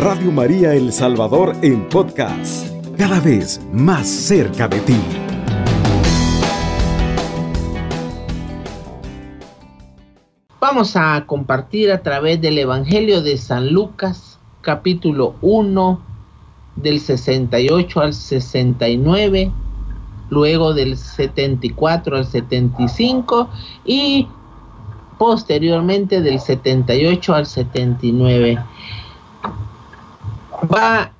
Radio María El Salvador en podcast, cada vez más cerca de ti. Vamos a compartir a través del Evangelio de San Lucas, capítulo 1, del 68 al 69, luego del 74 al 75 y posteriormente del 78 al 79. Va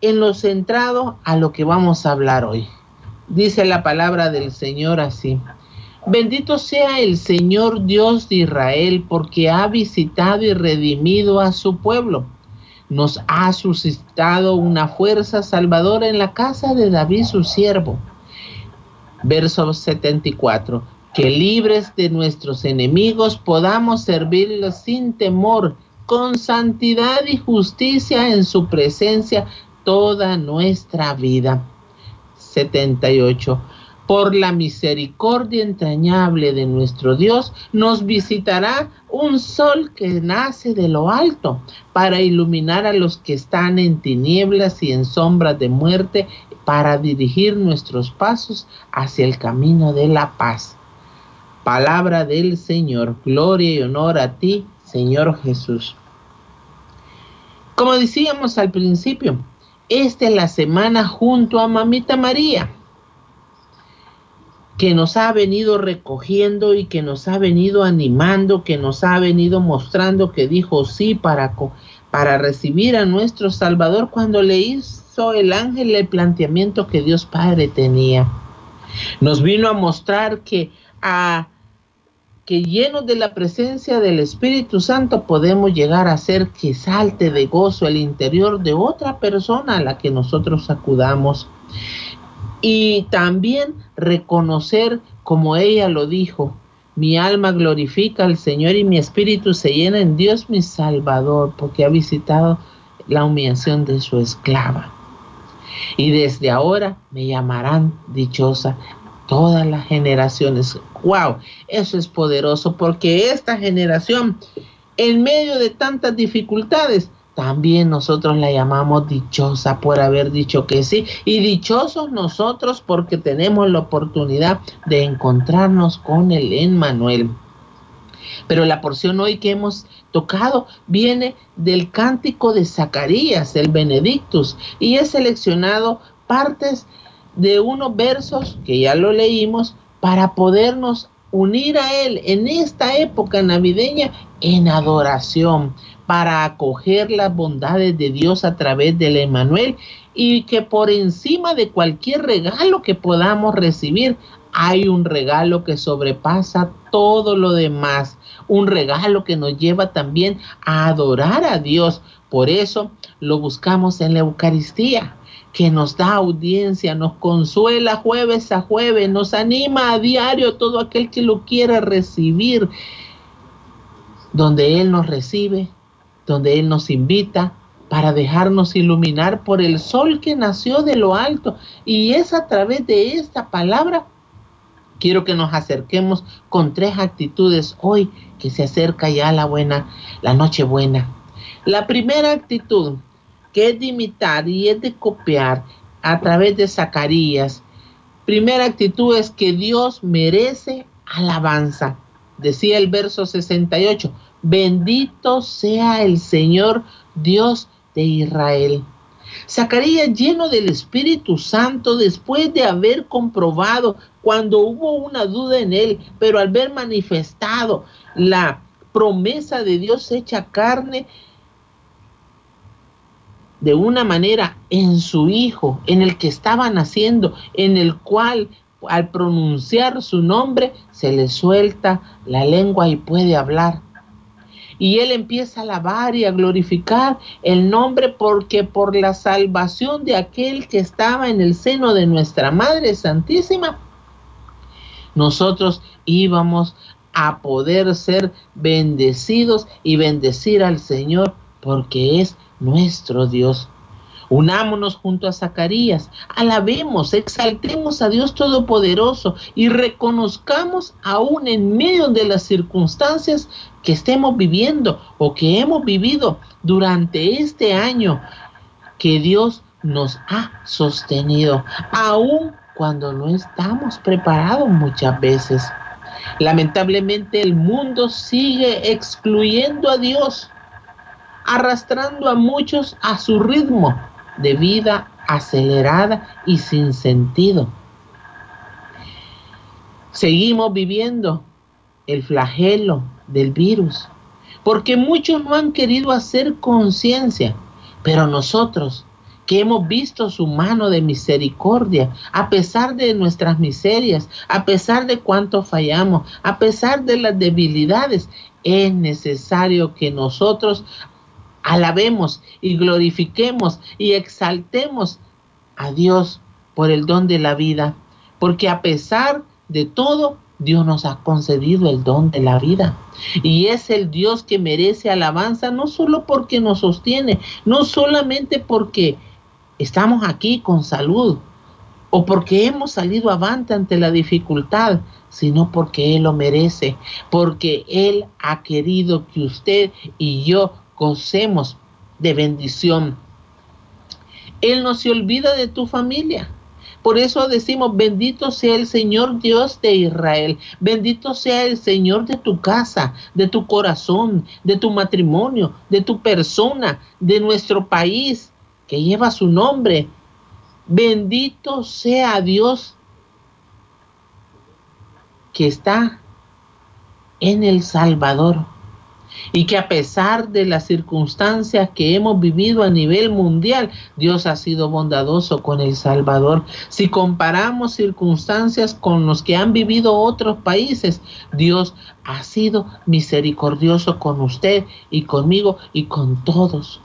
en lo centrado a lo que vamos a hablar hoy. Dice la palabra del Señor así. Bendito sea el Señor Dios de Israel porque ha visitado y redimido a su pueblo. Nos ha suscitado una fuerza salvadora en la casa de David su siervo. Verso 74. Que libres de nuestros enemigos podamos servirlos sin temor, con santidad y justicia en su presencia toda nuestra vida. 78 por la misericordia entrañable de nuestro Dios, nos visitará un sol que nace de lo alto para iluminar a los que están en tinieblas y en sombras de muerte, para dirigir nuestros pasos hacia el camino de la paz. Palabra del Señor, gloria y honor a ti, Señor Jesús. Como decíamos al principio, esta es la semana junto a Mamita María que nos ha venido recogiendo y que nos ha venido animando, que nos ha venido mostrando que dijo sí para, para recibir a nuestro Salvador cuando le hizo el ángel el planteamiento que Dios Padre tenía. Nos vino a mostrar que a que llenos de la presencia del Espíritu Santo podemos llegar a hacer que salte de gozo el interior de otra persona a la que nosotros acudamos y también reconocer, como ella lo dijo, mi alma glorifica al Señor y mi espíritu se llena en Dios mi Salvador, porque ha visitado la humillación de su esclava. Y desde ahora me llamarán dichosa todas las generaciones. ¡Wow! Eso es poderoso porque esta generación, en medio de tantas dificultades, también nosotros la llamamos dichosa por haber dicho que sí. Y dichosos nosotros porque tenemos la oportunidad de encontrarnos con el Emmanuel. Pero la porción hoy que hemos tocado viene del cántico de Zacarías, el Benedictus, y he seleccionado partes de unos versos que ya lo leímos para podernos unir a Él en esta época navideña en adoración, para acoger las bondades de Dios a través del Emanuel y que por encima de cualquier regalo que podamos recibir, hay un regalo que sobrepasa todo lo demás, un regalo que nos lleva también a adorar a Dios. Por eso lo buscamos en la Eucaristía que nos da audiencia, nos consuela jueves a jueves, nos anima a diario todo aquel que lo quiera recibir, donde Él nos recibe, donde Él nos invita para dejarnos iluminar por el sol que nació de lo alto. Y es a través de esta palabra, quiero que nos acerquemos con tres actitudes hoy que se acerca ya la buena, la noche buena. La primera actitud, es de imitar y es de copiar a través de Zacarías. Primera actitud es que Dios merece alabanza. Decía el verso 68, Bendito sea el Señor Dios de Israel. Zacarías lleno del Espíritu Santo después de haber comprobado cuando hubo una duda en él, pero al ver manifestado la promesa de Dios hecha carne de una manera en su hijo, en el que estaba naciendo, en el cual al pronunciar su nombre se le suelta la lengua y puede hablar. Y él empieza a alabar y a glorificar el nombre porque por la salvación de aquel que estaba en el seno de nuestra Madre Santísima, nosotros íbamos a poder ser bendecidos y bendecir al Señor porque es nuestro Dios. Unámonos junto a Zacarías, alabemos, exaltemos a Dios Todopoderoso y reconozcamos aún en medio de las circunstancias que estemos viviendo o que hemos vivido durante este año, que Dios nos ha sostenido, aún cuando no estamos preparados muchas veces. Lamentablemente el mundo sigue excluyendo a Dios, arrastrando a muchos a su ritmo de vida acelerada y sin sentido. Seguimos viviendo el flagelo del virus, porque muchos no han querido hacer conciencia, pero nosotros que hemos visto su mano de misericordia, a pesar de nuestras miserias, a pesar de cuánto fallamos, a pesar de las debilidades, es necesario que nosotros alabemos y glorifiquemos y exaltemos a Dios por el don de la vida, porque a pesar de todo, Dios nos ha concedido el don de la vida. Y es el Dios que merece alabanza, no solo porque nos sostiene, no solamente porque estamos aquí con salud o porque hemos salido avante ante la dificultad, sino porque Él lo merece, porque Él ha querido que usted y yo gocemos de bendición. Él no se olvida de tu familia. Por eso decimos, bendito sea el Señor Dios de Israel, bendito sea el Señor de tu casa, de tu corazón, de tu matrimonio, de tu persona, de nuestro país que lleva su nombre. Bendito sea Dios que está en el Salvador y que a pesar de las circunstancias que hemos vivido a nivel mundial, Dios ha sido bondadoso con El Salvador. Si comparamos circunstancias con los que han vivido otros países, Dios ha sido misericordioso con usted y conmigo y con todos,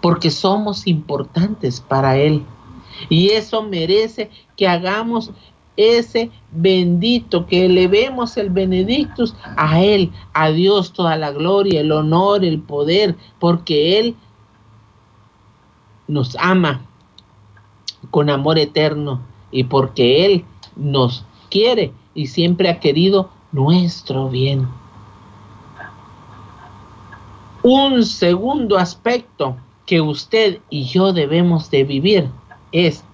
porque somos importantes para Él. Y eso merece que hagamos ese bendito, que elevemos el benedictus a Él, a Dios toda la gloria, el honor, el poder, porque Él nos ama con amor eterno y porque Él nos quiere y siempre ha querido nuestro bien. Un segundo aspecto que usted y yo debemos de vivir es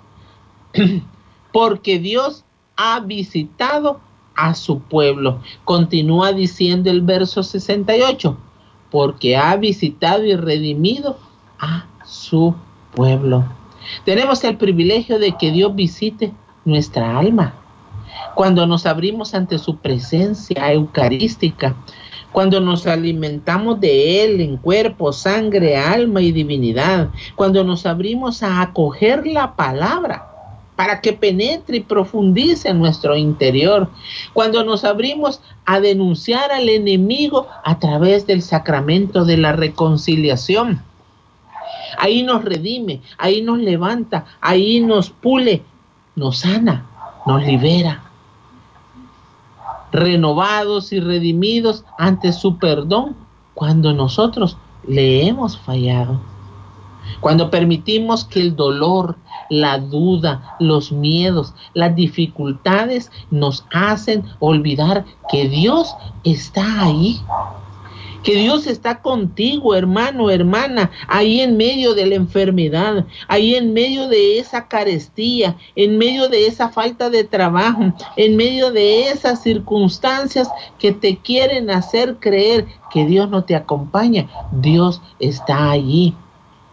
porque Dios ha visitado a su pueblo. Continúa diciendo el verso 68, porque ha visitado y redimido a su pueblo. Tenemos el privilegio de que Dios visite nuestra alma. Cuando nos abrimos ante su presencia eucarística, cuando nos alimentamos de Él en cuerpo, sangre, alma y divinidad, cuando nos abrimos a acoger la palabra, para que penetre y profundice en nuestro interior. Cuando nos abrimos a denunciar al enemigo a través del sacramento de la reconciliación. Ahí nos redime, ahí nos levanta, ahí nos pule, nos sana, nos libera. Renovados y redimidos ante su perdón cuando nosotros le hemos fallado. Cuando permitimos que el dolor, la duda, los miedos, las dificultades nos hacen olvidar que Dios está ahí. Que Dios está contigo, hermano, hermana, ahí en medio de la enfermedad, ahí en medio de esa carestía, en medio de esa falta de trabajo, en medio de esas circunstancias que te quieren hacer creer que Dios no te acompaña. Dios está allí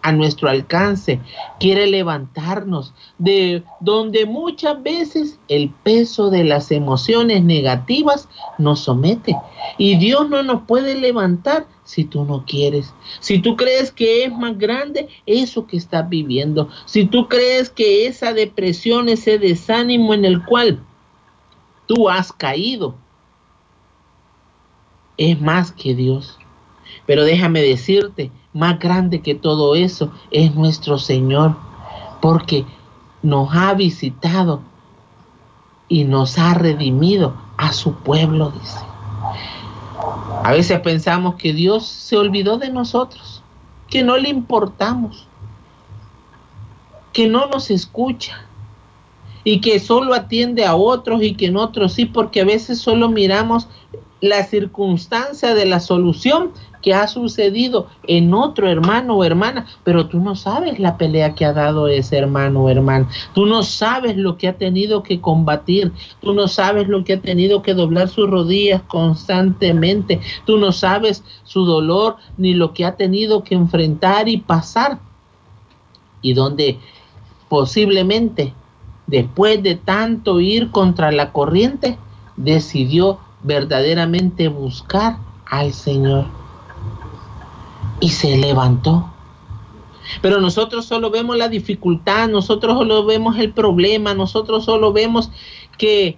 a nuestro alcance, quiere levantarnos de donde muchas veces el peso de las emociones negativas nos somete. Y Dios no nos puede levantar si tú no quieres. Si tú crees que es más grande eso que estás viviendo. Si tú crees que esa depresión, ese desánimo en el cual tú has caído, es más que Dios. Pero déjame decirte, más grande que todo eso es nuestro Señor, porque nos ha visitado y nos ha redimido a su pueblo, dice. A veces pensamos que Dios se olvidó de nosotros, que no le importamos, que no nos escucha y que solo atiende a otros y que en otros sí, porque a veces solo miramos la circunstancia de la solución que ha sucedido en otro hermano o hermana, pero tú no sabes la pelea que ha dado ese hermano o hermana, tú no sabes lo que ha tenido que combatir, tú no sabes lo que ha tenido que doblar sus rodillas constantemente, tú no sabes su dolor ni lo que ha tenido que enfrentar y pasar, y donde posiblemente después de tanto ir contra la corriente, decidió verdaderamente buscar al Señor. Y se levantó. Pero nosotros solo vemos la dificultad, nosotros solo vemos el problema, nosotros solo vemos que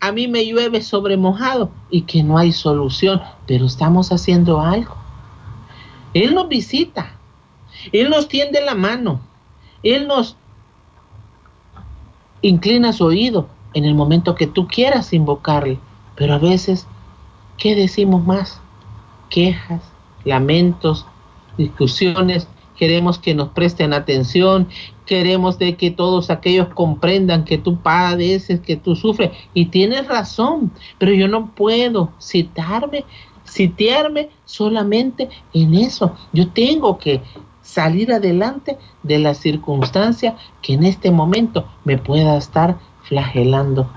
a mí me llueve sobre mojado y que no hay solución, pero estamos haciendo algo. Él nos visita, Él nos tiende la mano, Él nos inclina su oído en el momento que tú quieras invocarle, pero a veces, ¿qué decimos más? Quejas, lamentos, discusiones, queremos que nos presten atención, queremos de que todos aquellos comprendan que tú padeces, que tú sufres, y tienes razón, pero yo no puedo citarme, sitiarme solamente en eso. Yo tengo que salir adelante de la circunstancia que en este momento me pueda estar flagelando.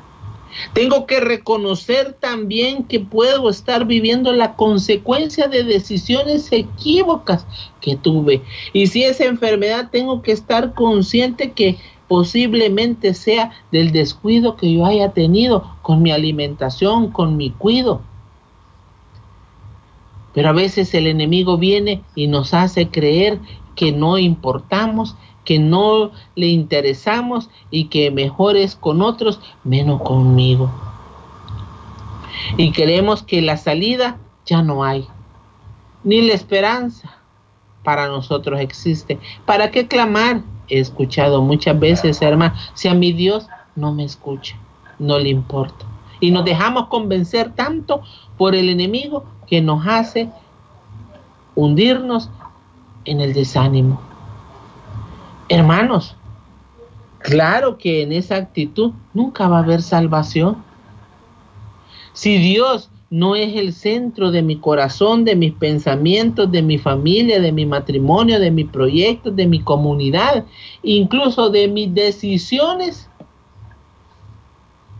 Tengo que reconocer también que puedo estar viviendo la consecuencia de decisiones equívocas que tuve. Y si esa enfermedad, tengo que estar consciente que posiblemente sea del descuido que yo haya tenido con mi alimentación, con mi cuido. Pero a veces el enemigo viene y nos hace creer que no importamos que no le interesamos y que mejor es con otros, menos conmigo. Y creemos que la salida ya no hay, ni la esperanza para nosotros existe. ¿Para qué clamar? He escuchado muchas veces, hermano, si a mi Dios no me escucha, no le importa. Y nos dejamos convencer tanto por el enemigo que nos hace hundirnos en el desánimo. Hermanos, claro que en esa actitud nunca va a haber salvación. Si Dios no es el centro de mi corazón, de mis pensamientos, de mi familia, de mi matrimonio, de mi proyecto, de mi comunidad, incluso de mis decisiones,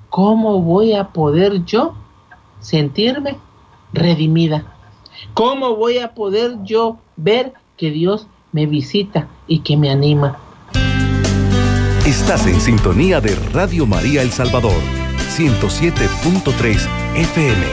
¿cómo voy a poder yo sentirme redimida? ¿Cómo voy a poder yo ver que Dios me visita y que me anima. Estás en sintonía de Radio María El Salvador, 107.3 FM.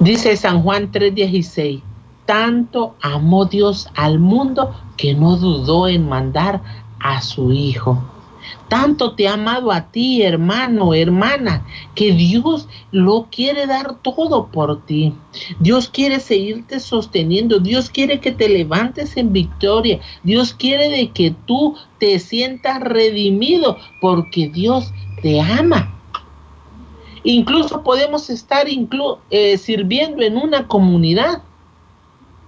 Dice San Juan 3:16, tanto amó Dios al mundo que no dudó en mandar a su Hijo tanto te ha amado a ti, hermano, hermana, que Dios lo quiere dar todo por ti. Dios quiere seguirte sosteniendo. Dios quiere que te levantes en victoria. Dios quiere de que tú te sientas redimido porque Dios te ama. Incluso podemos estar eh, sirviendo en una comunidad.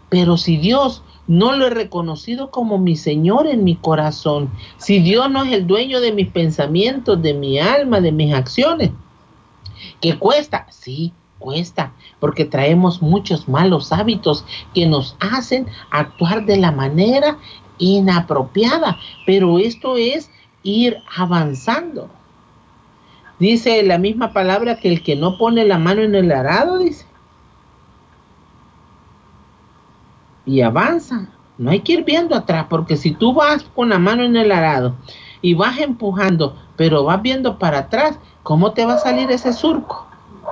Pero si Dios no lo he reconocido como mi Señor en mi corazón. Si Dios no es el dueño de mis pensamientos, de mi alma, de mis acciones, ¿qué cuesta? Sí, cuesta, porque traemos muchos malos hábitos que nos hacen actuar de la manera inapropiada, pero esto es ir avanzando. Dice la misma palabra que el que no pone la mano en el arado, dice, y avanza. No hay que ir viendo atrás, porque si tú vas con la mano en el arado y vas empujando, pero vas viendo para atrás, ¿cómo te va a salir ese surco?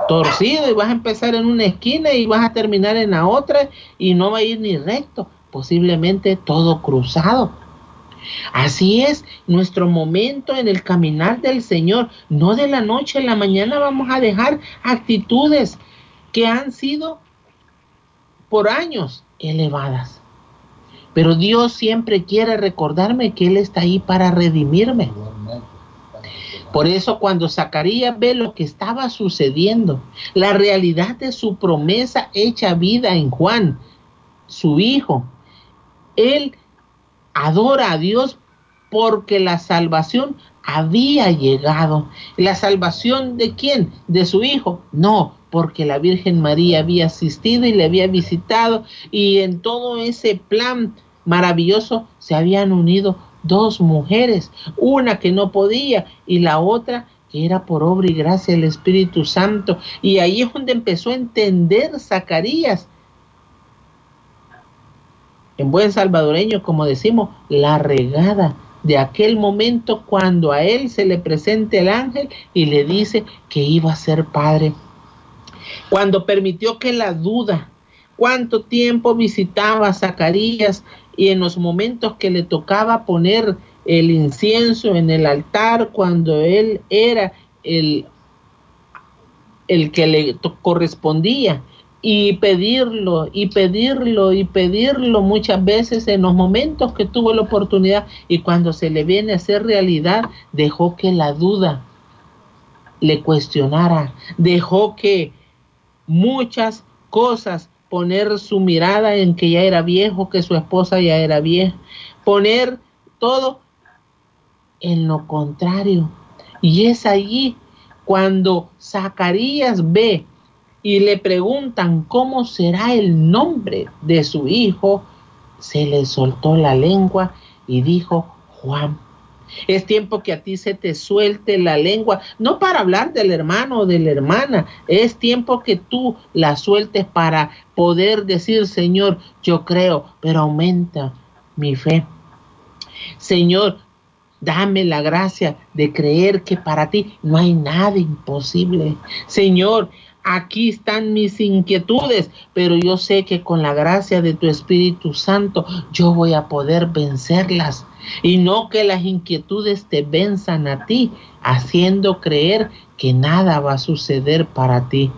Torcido y vas a empezar en una esquina y vas a terminar en la otra y no va a ir ni recto, posiblemente todo cruzado. Así es nuestro momento en el caminar del Señor. No de la noche a la mañana vamos a dejar actitudes que han sido por años elevadas. Pero Dios siempre quiere recordarme que Él está ahí para redimirme. Por eso cuando Zacarías ve lo que estaba sucediendo, la realidad de su promesa hecha vida en Juan, su hijo. Él adora a Dios porque la salvación había llegado. ¿La salvación de quién? ¿De su hijo? No, porque la Virgen María había asistido y le había visitado y en todo ese plan maravilloso se habían unido dos mujeres, una que no podía y la otra que era por obra y gracia del Espíritu Santo. Y ahí es donde empezó a entender Zacarías en buen salvadoreño, como decimos, la regada de aquel momento cuando a él se le presenta el ángel y le dice que iba a ser padre. Cuando permitió que la duda, cuánto tiempo visitaba a Zacarías y en los momentos que le tocaba poner el incienso en el altar, cuando él era el, el que le correspondía y pedirlo y pedirlo y pedirlo muchas veces en los momentos que tuvo la oportunidad y cuando se le viene a hacer realidad dejó que la duda le cuestionara, dejó que muchas cosas poner su mirada en que ya era viejo, que su esposa ya era vieja, poner todo en lo contrario. Y es allí cuando Zacarías ve y le preguntan cómo será el nombre de su hijo, se le soltó la lengua y dijo Juan. Es tiempo que a ti se te suelte la lengua, no para hablar del hermano o de la hermana, es tiempo que tú la sueltes para poder decir, Señor, yo creo, pero aumenta mi fe. Señor, Dame la gracia de creer que para ti no hay nada imposible. Señor, aquí están mis inquietudes, pero yo sé que con la gracia de tu Espíritu Santo yo voy a poder vencerlas. Y no que las inquietudes te venzan a ti, haciendo creer que nada va a suceder para ti.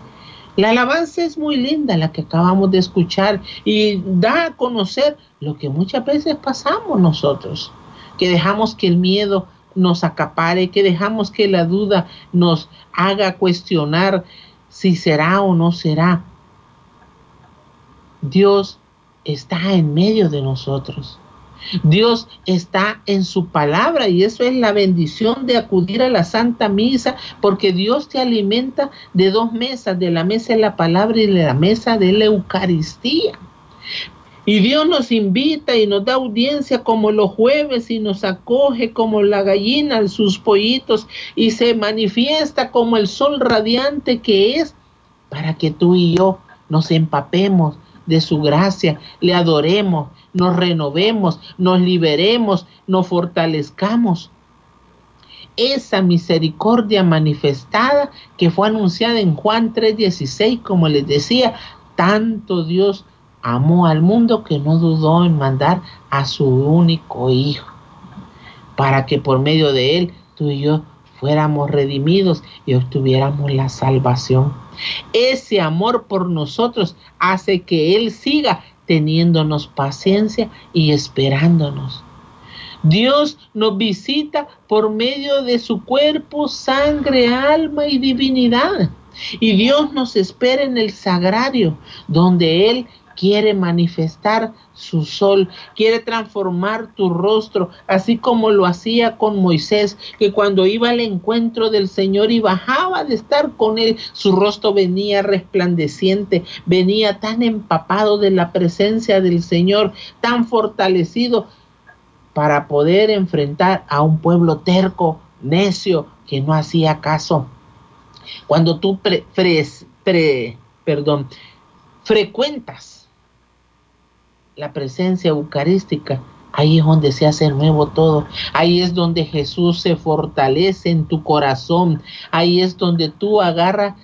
La alabanza es muy linda, la que acabamos de escuchar, y da a conocer lo que muchas veces pasamos nosotros, que dejamos que el miedo nos acapare, que dejamos que la duda nos haga cuestionar si será o no será. Dios está en medio de nosotros. Dios está en su palabra y eso es la bendición de acudir a la Santa Misa porque Dios te alimenta de dos mesas, de la mesa de la palabra y de la mesa de la Eucaristía. Y Dios nos invita y nos da audiencia como los jueves y nos acoge como la gallina en sus pollitos y se manifiesta como el sol radiante que es para que tú y yo nos empapemos de su gracia, le adoremos, nos renovemos, nos liberemos, nos fortalezcamos. Esa misericordia manifestada que fue anunciada en Juan 3:16, como les decía, tanto Dios amó al mundo que no dudó en mandar a su único Hijo, para que por medio de él tú y yo fuéramos redimidos y obtuviéramos la salvación. Ese amor por nosotros hace que Él siga teniéndonos paciencia y esperándonos. Dios nos visita por medio de su cuerpo, sangre, alma y divinidad. Y Dios nos espera en el sagrario, donde Él quiere manifestar su sol, quiere transformar tu rostro, así como lo hacía con Moisés, que cuando iba al encuentro del Señor y bajaba de estar con él, su rostro venía resplandeciente, venía tan empapado de la presencia del Señor, tan fortalecido para poder enfrentar a un pueblo terco, necio, que no hacía caso. Cuando tú pre, perdón, frecuentas la presencia eucarística, ahí es donde se hace nuevo todo. Ahí es donde Jesús se fortalece en tu corazón. Ahí es donde tú agarras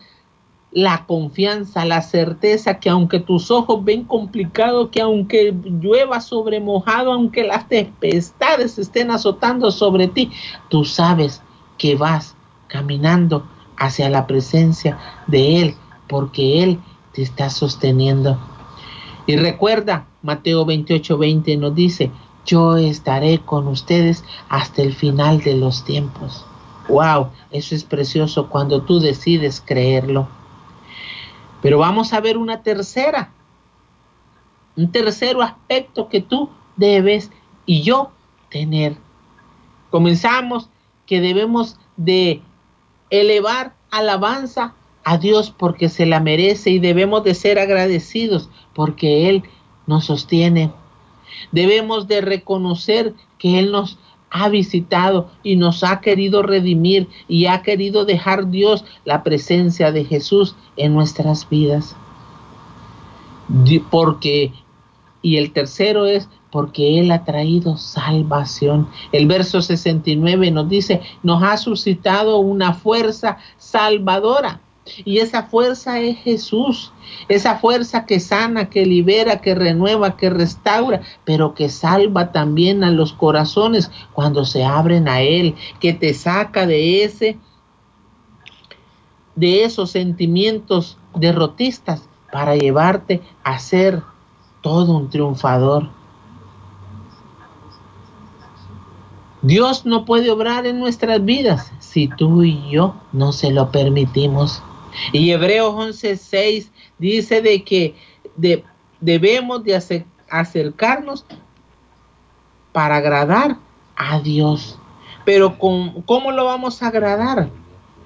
la confianza, la certeza que aunque tus ojos ven complicado, que aunque llueva sobre mojado, aunque las tempestades estén azotando sobre ti, tú sabes que vas caminando hacia la presencia de Él, porque Él te está sosteniendo. Y recuerda, Mateo 28, 20 nos dice, yo estaré con ustedes hasta el final de los tiempos. Wow, eso es precioso cuando tú decides creerlo. Pero vamos a ver una tercera. un tercero aspecto que tú debes y yo tener. Comenzamos que debemos de elevar alabanza a Dios porque se la merece y debemos de ser agradecidos porque Él nos sostiene. Debemos de reconocer que Él nos ha visitado y nos ha querido redimir y ha querido dejar Dios la presencia de Jesús en nuestras vidas. Porque, y el tercero es porque Él ha traído salvación. El verso 69 nos dice, nos ha suscitado una fuerza salvadora. Y esa fuerza es Jesús, esa fuerza que sana, que libera, que renueva, que restaura, pero que salva también a los corazones cuando se abren a Él, que te saca de ese, de esos sentimientos derrotistas para llevarte a ser todo un triunfador. Dios no puede obrar en nuestras vidas si tú y yo no se lo permitimos. Y Hebreos 11:6 dice de que debemos de acercarnos para agradar a Dios. Pero ¿cómo lo vamos a agradar?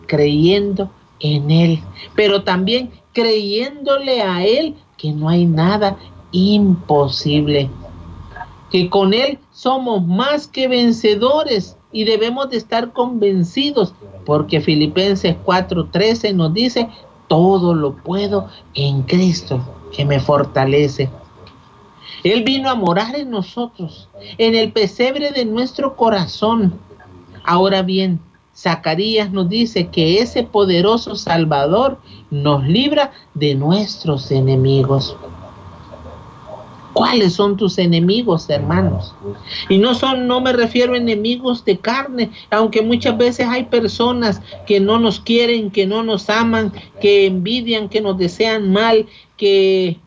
Creyendo en Él, pero también creyéndole a Él que no hay nada imposible. Que con Él somos más que vencedores y debemos de estar convencidos porque Filipenses 4:13 nos dice, todo lo puedo en Cristo que me fortalece. Él vino a morar en nosotros, en el pesebre de nuestro corazón. Ahora bien, Zacarías nos dice que ese poderoso Salvador nos libra de nuestros enemigos. ¿Cuáles son tus enemigos, hermanos? Y no son, no me refiero a enemigos de carne, aunque muchas veces hay personas que no nos quieren, que no nos aman, que envidian, que nos desean mal, que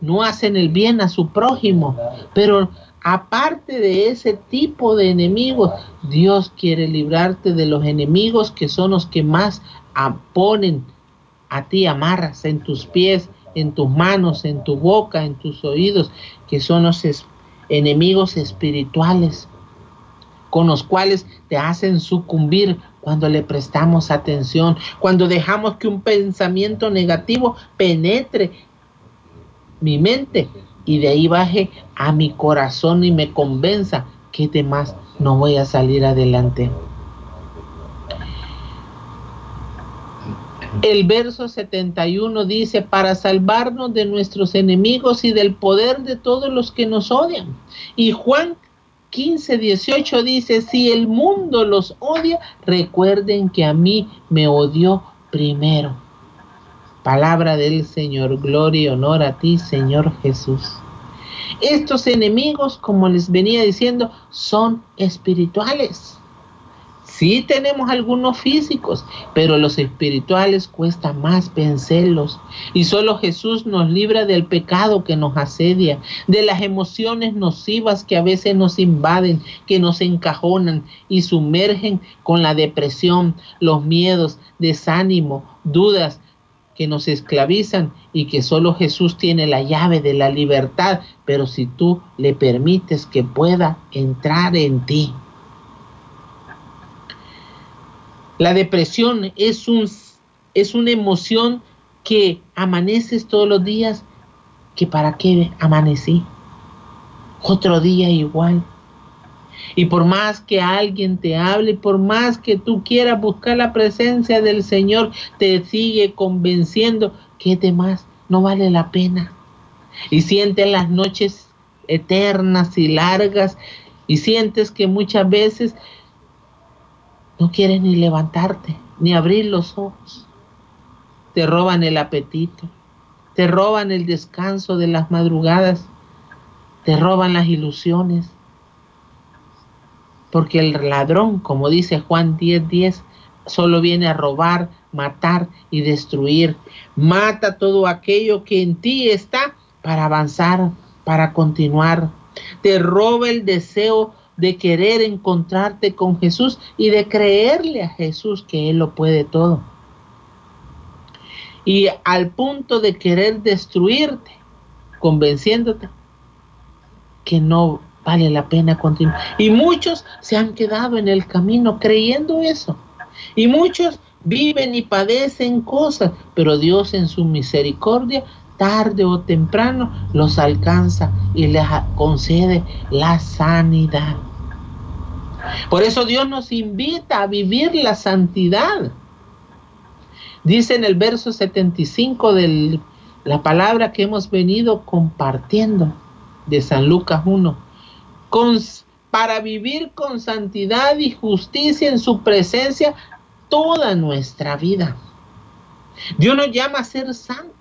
no hacen el bien a su prójimo. Pero aparte de ese tipo de enemigos, Dios quiere librarte de los enemigos que son los que más ponen a ti amarras en tus pies en tus manos, en tu boca, en tus oídos, que son los enemigos espirituales con los cuales te hacen sucumbir cuando le prestamos atención, cuando dejamos que un pensamiento negativo penetre mi mente y de ahí baje a mi corazón y me convenza que demás no voy a salir adelante. El verso 71 dice, para salvarnos de nuestros enemigos y del poder de todos los que nos odian. Y Juan 15, 18 dice, si el mundo los odia, recuerden que a mí me odió primero. Palabra del Señor, gloria y honor a ti, Señor Jesús. Estos enemigos, como les venía diciendo, son espirituales. Sí tenemos algunos físicos, pero los espirituales cuesta más vencerlos. Y solo Jesús nos libra del pecado que nos asedia, de las emociones nocivas que a veces nos invaden, que nos encajonan y sumergen con la depresión, los miedos, desánimo, dudas que nos esclavizan y que solo Jesús tiene la llave de la libertad, pero si tú le permites que pueda entrar en ti. La depresión es, un, es una emoción que amaneces todos los días, que para qué amanecí. Otro día igual. Y por más que alguien te hable, por más que tú quieras buscar la presencia del Señor, te sigue convenciendo que demás no vale la pena. Y sientes las noches eternas y largas y sientes que muchas veces no quieres ni levantarte, ni abrir los ojos. Te roban el apetito, te roban el descanso de las madrugadas, te roban las ilusiones. Porque el ladrón, como dice Juan 10:10, 10, solo viene a robar, matar y destruir. Mata todo aquello que en ti está para avanzar, para continuar. Te roba el deseo de querer encontrarte con Jesús y de creerle a Jesús que Él lo puede todo. Y al punto de querer destruirte, convenciéndote que no vale la pena continuar. Y muchos se han quedado en el camino creyendo eso. Y muchos viven y padecen cosas, pero Dios en su misericordia, tarde o temprano, los alcanza y les concede la sanidad. Por eso Dios nos invita a vivir la santidad. Dice en el verso 75 de la palabra que hemos venido compartiendo de San Lucas 1, para vivir con santidad y justicia en su presencia toda nuestra vida. Dios nos llama a ser santos.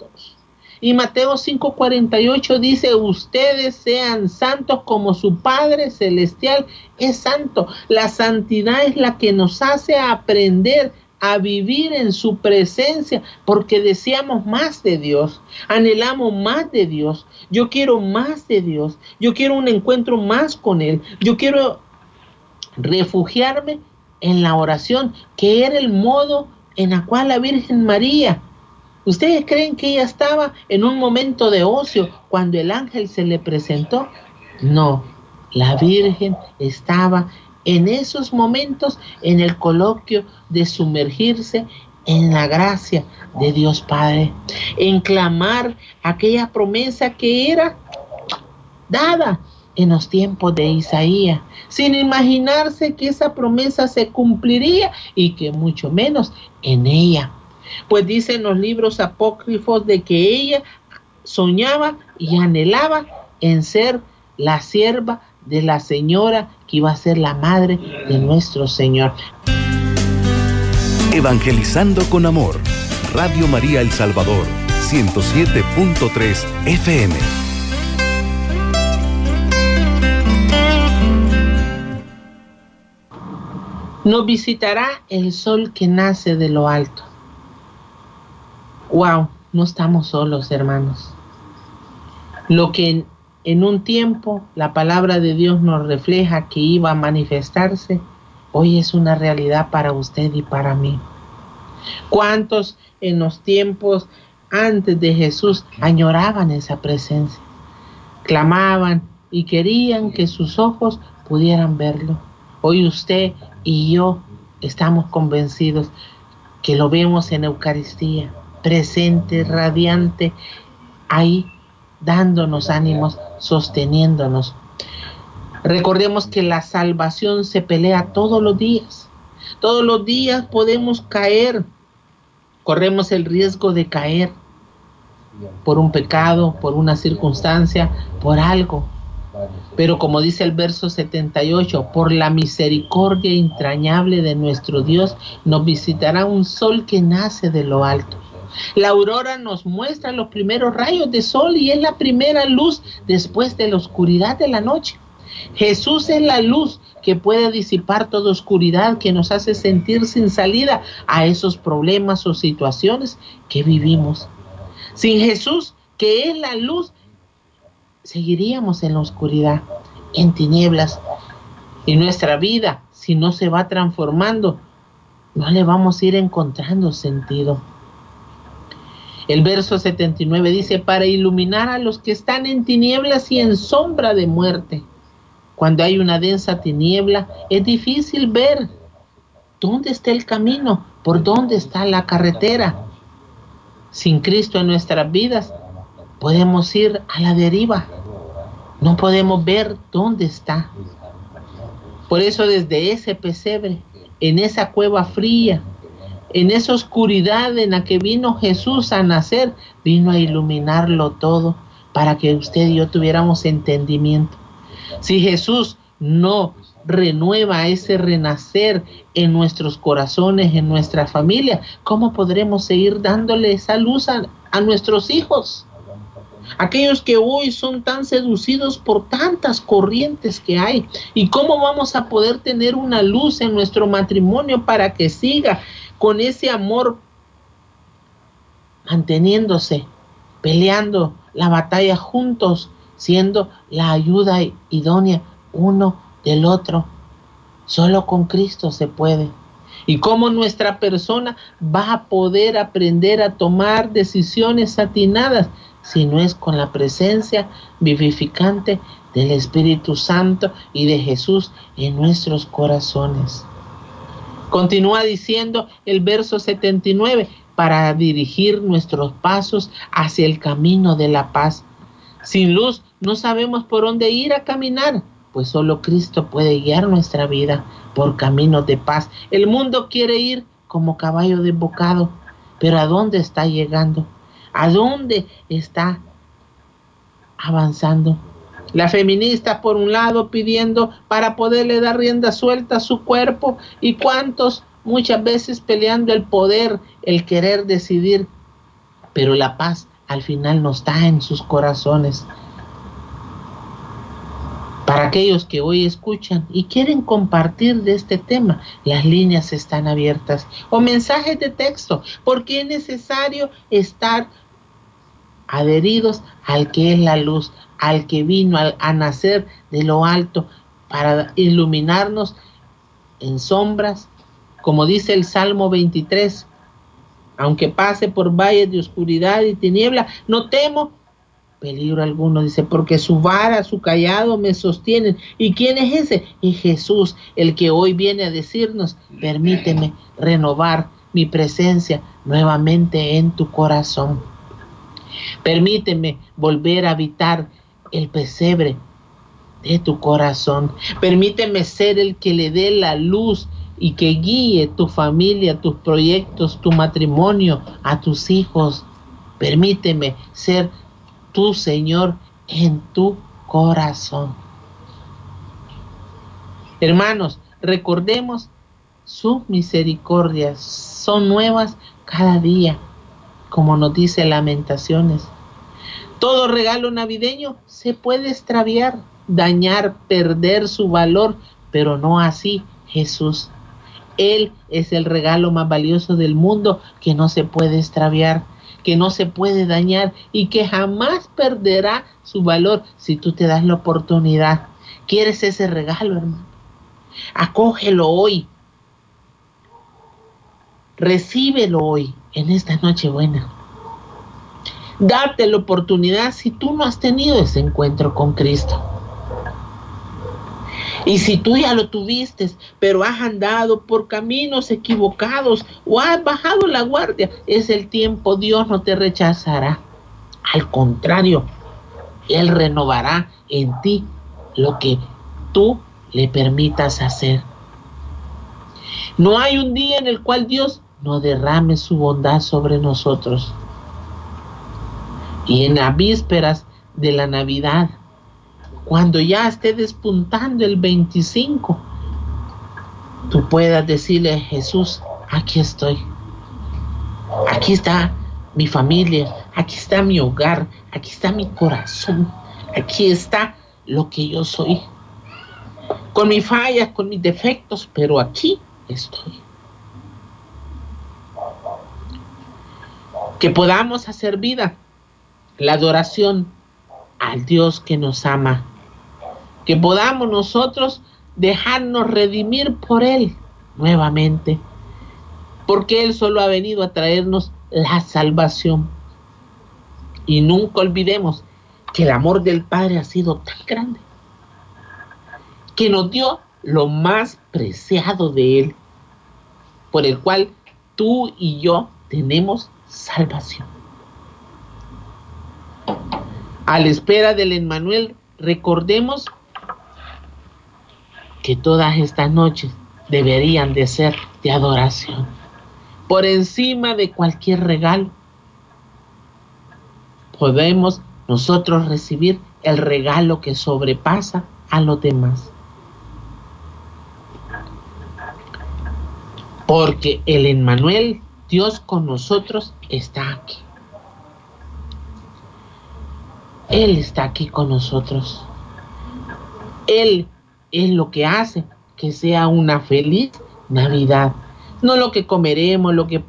Y Mateo 5:48 dice, ustedes sean santos como su Padre Celestial es santo. La santidad es la que nos hace aprender a vivir en su presencia porque deseamos más de Dios, anhelamos más de Dios. Yo quiero más de Dios, yo quiero un encuentro más con Él, yo quiero refugiarme en la oración, que era el modo en el cual la Virgen María, ¿ustedes creen que ella estaba en un momento de ocio cuando el ángel se le presentó? No, la Virgen estaba en esos momentos en el coloquio de sumergirse en la gracia de Dios Padre, en clamar aquella promesa que era dada en los tiempos de Isaías, sin imaginarse que esa promesa se cumpliría y que mucho menos en ella. Pues dicen los libros apócrifos de que ella soñaba y anhelaba en ser la sierva de la señora que iba a ser la madre de nuestro Señor. Evangelizando con amor. Radio María El Salvador, 107.3 FM. Nos visitará el sol que nace de lo alto. Wow, no estamos solos, hermanos. Lo que en un tiempo la palabra de Dios nos refleja que iba a manifestarse, hoy es una realidad para usted y para mí. ¿Cuántos en los tiempos antes de Jesús añoraban esa presencia? Clamaban y querían que sus ojos pudieran verlo. Hoy usted y yo estamos convencidos que lo vemos en Eucaristía, presente, radiante, ahí dándonos ánimos, sosteniéndonos. Recordemos que la salvación se pelea todos los días. Todos los días podemos caer, corremos el riesgo de caer por un pecado, por una circunstancia, por algo. Pero como dice el verso 78, por la misericordia entrañable de nuestro Dios, nos visitará un sol que nace de lo alto. La aurora nos muestra los primeros rayos de sol y es la primera luz después de la oscuridad de la noche. Jesús es la luz que puede disipar toda oscuridad, que nos hace sentir sin salida a esos problemas o situaciones que vivimos. Sin Jesús, que es la luz, seguiríamos en la oscuridad, en tinieblas. Y nuestra vida, si no se va transformando, no le vamos a ir encontrando sentido. El verso 79 dice, para iluminar a los que están en tinieblas y en sombra de muerte. Cuando hay una densa tiniebla, es difícil ver dónde está el camino, por dónde está la carretera. Sin Cristo en nuestras vidas, podemos ir a la deriva. No podemos ver dónde está. Por eso desde ese pesebre, en esa cueva fría, en esa oscuridad en la que vino Jesús a nacer, vino a iluminarlo todo para que usted y yo tuviéramos entendimiento. Si Jesús no renueva ese renacer en nuestros corazones, en nuestra familia, ¿cómo podremos seguir dándole esa luz a, a nuestros hijos? Aquellos que hoy son tan seducidos por tantas corrientes que hay. ¿Y cómo vamos a poder tener una luz en nuestro matrimonio para que siga con ese amor manteniéndose, peleando la batalla juntos, siendo la ayuda idónea uno del otro. Solo con Cristo se puede. Y cómo nuestra persona va a poder aprender a tomar decisiones atinadas si no es con la presencia vivificante del Espíritu Santo y de Jesús en nuestros corazones. Continúa diciendo el verso 79, para dirigir nuestros pasos hacia el camino de la paz. Sin luz no sabemos por dónde ir a caminar, pues solo Cristo puede guiar nuestra vida por caminos de paz. El mundo quiere ir como caballo desbocado, pero ¿a dónde está llegando? ¿A dónde está avanzando? La feminista, por un lado, pidiendo para poderle dar rienda suelta a su cuerpo y cuántos muchas veces peleando el poder, el querer decidir, pero la paz al final no está en sus corazones. Para aquellos que hoy escuchan y quieren compartir de este tema, las líneas están abiertas o mensajes de texto, porque es necesario estar adheridos al que es la luz, al que vino a nacer de lo alto para iluminarnos en sombras, como dice el Salmo 23. Aunque pase por valles de oscuridad y tiniebla, no temo peligro alguno, dice, porque su vara, su callado me sostienen. ¿Y quién es ese? Es Jesús, el que hoy viene a decirnos, permíteme renovar mi presencia nuevamente en tu corazón. Permíteme volver a habitar el pesebre de tu corazón. Permíteme ser el que le dé la luz y que guíe tu familia, tus proyectos, tu matrimonio, a tus hijos. Permíteme ser tu Señor en tu corazón. Hermanos, recordemos sus misericordias son nuevas cada día, como nos dice Lamentaciones. Todo regalo navideño se puede extraviar, dañar, perder su valor, pero no así Jesús. Él es el regalo más valioso del mundo que no se puede extraviar, que no se puede dañar y que jamás perderá su valor si tú te das la oportunidad. ¿Quieres ese regalo, hermano? Acógelo hoy. Recíbelo hoy, en esta noche buena. Date la oportunidad si tú no has tenido ese encuentro con Cristo. Y si tú ya lo tuviste, pero has andado por caminos equivocados o has bajado la guardia, es el tiempo, Dios no te rechazará. Al contrario, Él renovará en ti lo que tú le permitas hacer. No hay un día en el cual Dios no derrame su bondad sobre nosotros. Y en las vísperas de la Navidad, cuando ya esté despuntando el 25, tú puedas decirle, Jesús, aquí estoy. Aquí está mi familia, aquí está mi hogar, aquí está mi corazón, aquí está lo que yo soy. Con mis fallas, con mis defectos, pero aquí estoy. Que podamos hacer vida la adoración al Dios que nos ama que podamos nosotros dejarnos redimir por Él nuevamente, porque Él solo ha venido a traernos la salvación. Y nunca olvidemos que el amor del Padre ha sido tan grande, que nos dio lo más preciado de Él, por el cual tú y yo tenemos salvación. A la espera del Emmanuel, recordemos que todas estas noches deberían de ser de adoración. Por encima de cualquier regalo, podemos nosotros recibir el regalo que sobrepasa a los demás. Porque el Emmanuel, Dios con nosotros, está aquí. Él está aquí con nosotros. Él es lo que hace que sea una feliz Navidad. No lo que comeremos, lo que,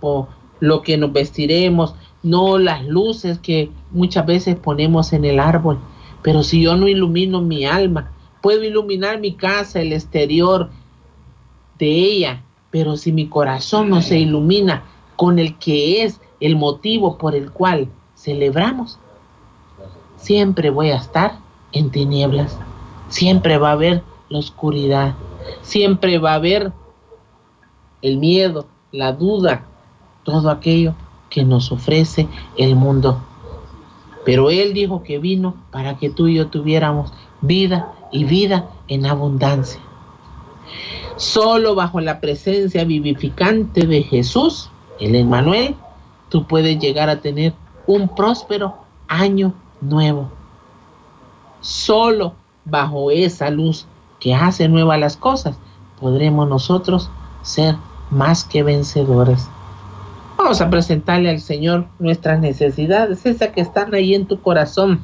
lo que nos vestiremos, no las luces que muchas veces ponemos en el árbol. Pero si yo no ilumino mi alma, puedo iluminar mi casa, el exterior de ella, pero si mi corazón no se ilumina con el que es el motivo por el cual celebramos, siempre voy a estar en tinieblas siempre va a haber la oscuridad, siempre va a haber el miedo, la duda, todo aquello que nos ofrece el mundo. Pero Él dijo que vino para que tú y yo tuviéramos vida y vida en abundancia. Solo bajo la presencia vivificante de Jesús, el Emmanuel, tú puedes llegar a tener un próspero año nuevo. Solo bajo esa luz que hace nuevas las cosas, podremos nosotros ser más que vencedores. Vamos a presentarle al Señor nuestras necesidades, esas que están ahí en tu corazón,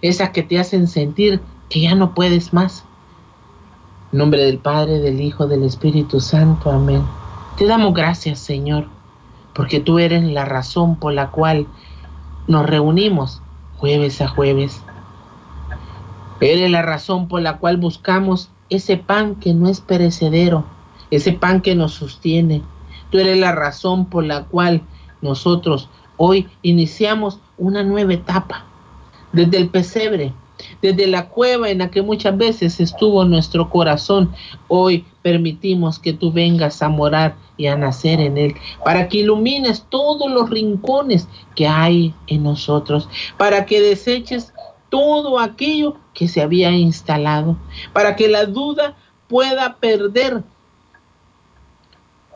esas que te hacen sentir que ya no puedes más. Nombre del Padre, del Hijo, del Espíritu Santo. Amén. Te damos gracias, Señor, porque tú eres la razón por la cual nos reunimos jueves a jueves. Eres la razón por la cual buscamos ese pan que no es perecedero, ese pan que nos sostiene. Tú eres la razón por la cual nosotros hoy iniciamos una nueva etapa. Desde el pesebre, desde la cueva en la que muchas veces estuvo nuestro corazón, hoy permitimos que tú vengas a morar y a nacer en él, para que ilumines todos los rincones que hay en nosotros, para que deseches todo aquello que se había instalado, para que la duda pueda perder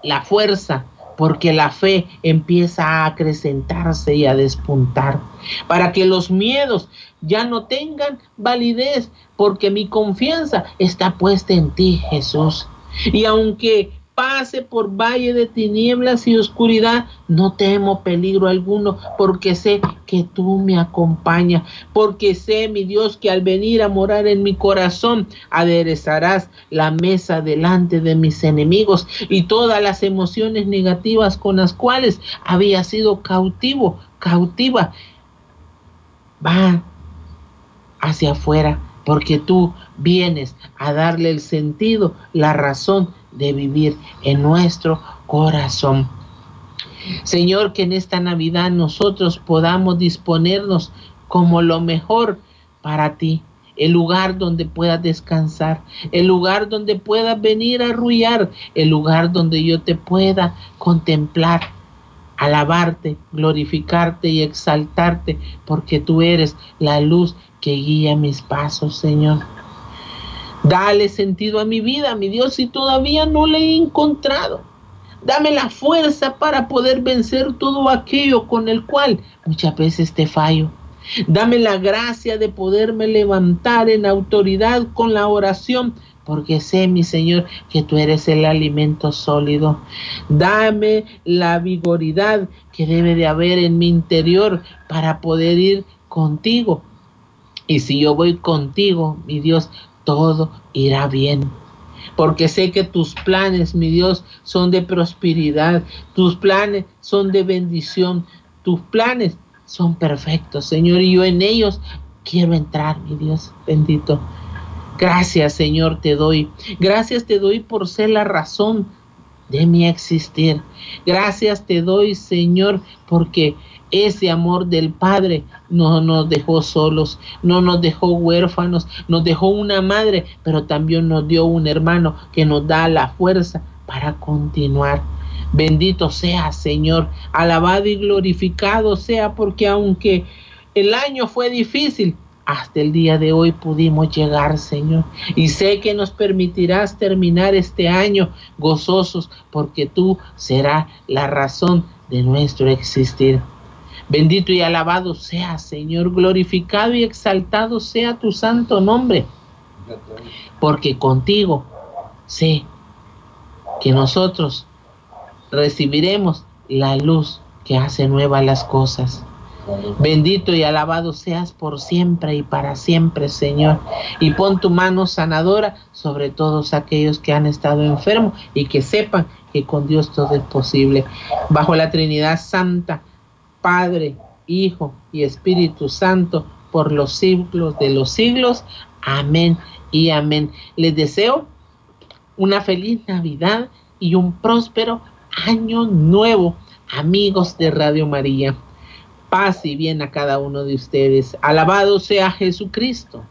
la fuerza, porque la fe empieza a acrecentarse y a despuntar, para que los miedos ya no tengan validez, porque mi confianza está puesta en ti, Jesús. Y aunque pase por valle de tinieblas y oscuridad, no temo peligro alguno, porque sé que tú me acompañas, porque sé, mi Dios, que al venir a morar en mi corazón, aderezarás la mesa delante de mis enemigos y todas las emociones negativas con las cuales había sido cautivo, cautiva, va hacia afuera, porque tú vienes a darle el sentido, la razón de vivir en nuestro corazón. Señor, que en esta Navidad nosotros podamos disponernos como lo mejor para ti, el lugar donde puedas descansar, el lugar donde puedas venir a arrullar, el lugar donde yo te pueda contemplar, alabarte, glorificarte y exaltarte, porque tú eres la luz que guía mis pasos, Señor. Dale sentido a mi vida, mi Dios, si todavía no le he encontrado. Dame la fuerza para poder vencer todo aquello con el cual muchas veces te fallo. Dame la gracia de poderme levantar en autoridad con la oración, porque sé, mi Señor, que tú eres el alimento sólido. Dame la vigoridad que debe de haber en mi interior para poder ir contigo. Y si yo voy contigo, mi Dios, todo irá bien. Porque sé que tus planes, mi Dios, son de prosperidad, tus planes son de bendición, tus planes son perfectos, Señor, y yo en ellos quiero entrar, mi Dios bendito. Gracias, Señor, te doy. Gracias te doy por ser la razón de mi existir. Gracias te doy, Señor, porque ese amor del Padre no nos dejó solos, no nos dejó huérfanos, nos dejó una madre, pero también nos dio un hermano que nos da la fuerza para continuar. Bendito sea, Señor, alabado y glorificado sea, porque aunque el año fue difícil, hasta el día de hoy pudimos llegar, Señor. Y sé que nos permitirás terminar este año gozosos, porque tú serás la razón de nuestro existir. Bendito y alabado sea, Señor, glorificado y exaltado sea tu santo nombre, porque contigo sé que nosotros recibiremos la luz que hace nuevas las cosas. Bendito y alabado seas por siempre y para siempre, Señor. Y pon tu mano sanadora sobre todos aquellos que han estado enfermos y que sepan que con Dios todo es posible. Bajo la Trinidad Santa, Padre, Hijo y Espíritu Santo, por los siglos de los siglos. Amén y amén. Les deseo una feliz Navidad y un próspero año nuevo, amigos de Radio María. Paz y bien a cada uno de ustedes. Alabado sea Jesucristo.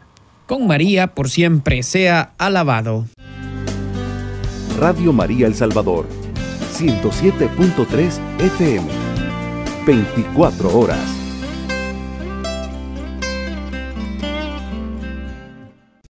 Con María por siempre sea alabado. Radio María El Salvador, 107.3 FM, 24 horas.